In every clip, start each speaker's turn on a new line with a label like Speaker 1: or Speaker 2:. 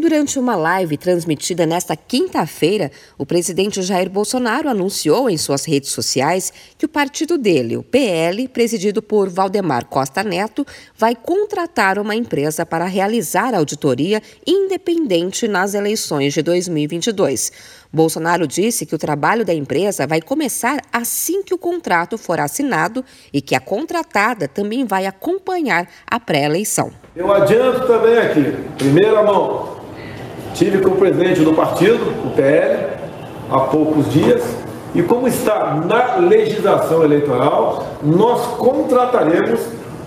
Speaker 1: Durante uma live transmitida nesta quinta-feira, o presidente Jair Bolsonaro anunciou em suas redes sociais que o partido dele, o PL, presidido por Valdemar Costa Neto, vai contratar uma empresa para realizar auditoria independente nas eleições de 2022. Bolsonaro disse que o trabalho da empresa vai começar assim que o contrato for assinado e que a contratada também vai acompanhar a pré-eleição.
Speaker 2: Eu adianto também aqui, primeira mão, Tive com o presidente do partido, o PL, há poucos dias, e como está na legislação eleitoral, nós contrataremos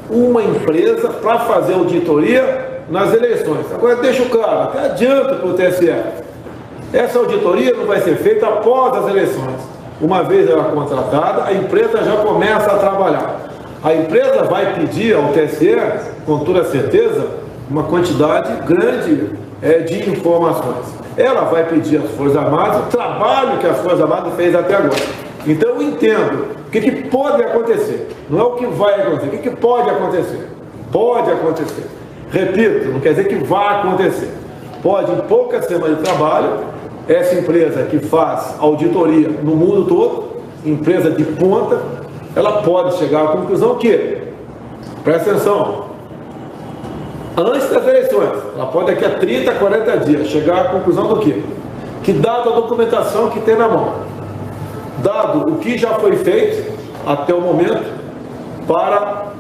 Speaker 2: uma empresa para fazer auditoria nas eleições. Agora, deixo claro, até adianta para o TSE. Essa auditoria não vai ser feita após as eleições. Uma vez ela contratada, a empresa já começa a trabalhar. A empresa vai pedir ao TSE, com toda certeza, uma quantidade grande é, de informações. Ela vai pedir às Forças Armadas o trabalho que as Forças Armadas fez até agora. Então eu entendo o que, que pode acontecer. Não é o que vai acontecer, o que, que pode acontecer. Pode acontecer. Repito, não quer dizer que vai acontecer. Pode, em poucas semanas de trabalho, essa empresa que faz auditoria no mundo todo, empresa de ponta, ela pode chegar à conclusão que, presta atenção, antes das eleições, ela pode daqui a 30, 40 dias chegar à conclusão do quê? Que dado a documentação que tem na mão, dado o que já foi feito até o momento, para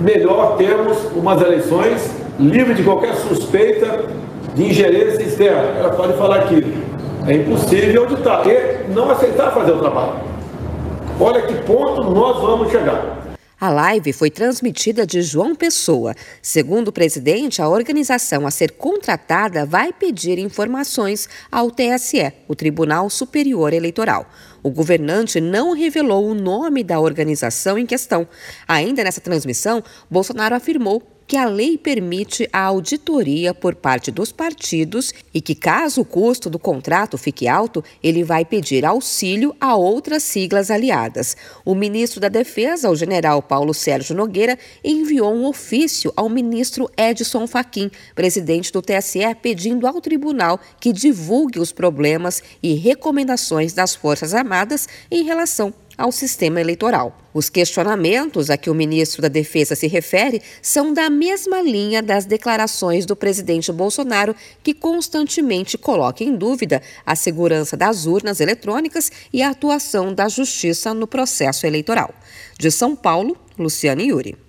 Speaker 2: melhor termos umas eleições livres de qualquer suspeita de ingerência externa. Ela pode falar que é impossível auditar e não aceitar fazer o trabalho. Olha que ponto nós vamos chegar.
Speaker 1: A live foi transmitida de João Pessoa. Segundo o presidente, a organização a ser contratada vai pedir informações ao TSE, o Tribunal Superior Eleitoral. O governante não revelou o nome da organização em questão. Ainda nessa transmissão, Bolsonaro afirmou que a lei permite a auditoria por parte dos partidos e que, caso o custo do contrato fique alto, ele vai pedir auxílio a outras siglas aliadas. O ministro da Defesa, o general Paulo Sérgio Nogueira, enviou um ofício ao ministro Edson Fachin, presidente do TSE, pedindo ao tribunal que divulgue os problemas e recomendações das Forças Armadas em relação ao sistema eleitoral. Os questionamentos a que o ministro da Defesa se refere são da mesma linha das declarações do presidente Bolsonaro, que constantemente coloca em dúvida a segurança das urnas eletrônicas e a atuação da justiça no processo eleitoral. De São Paulo, Luciane Yuri.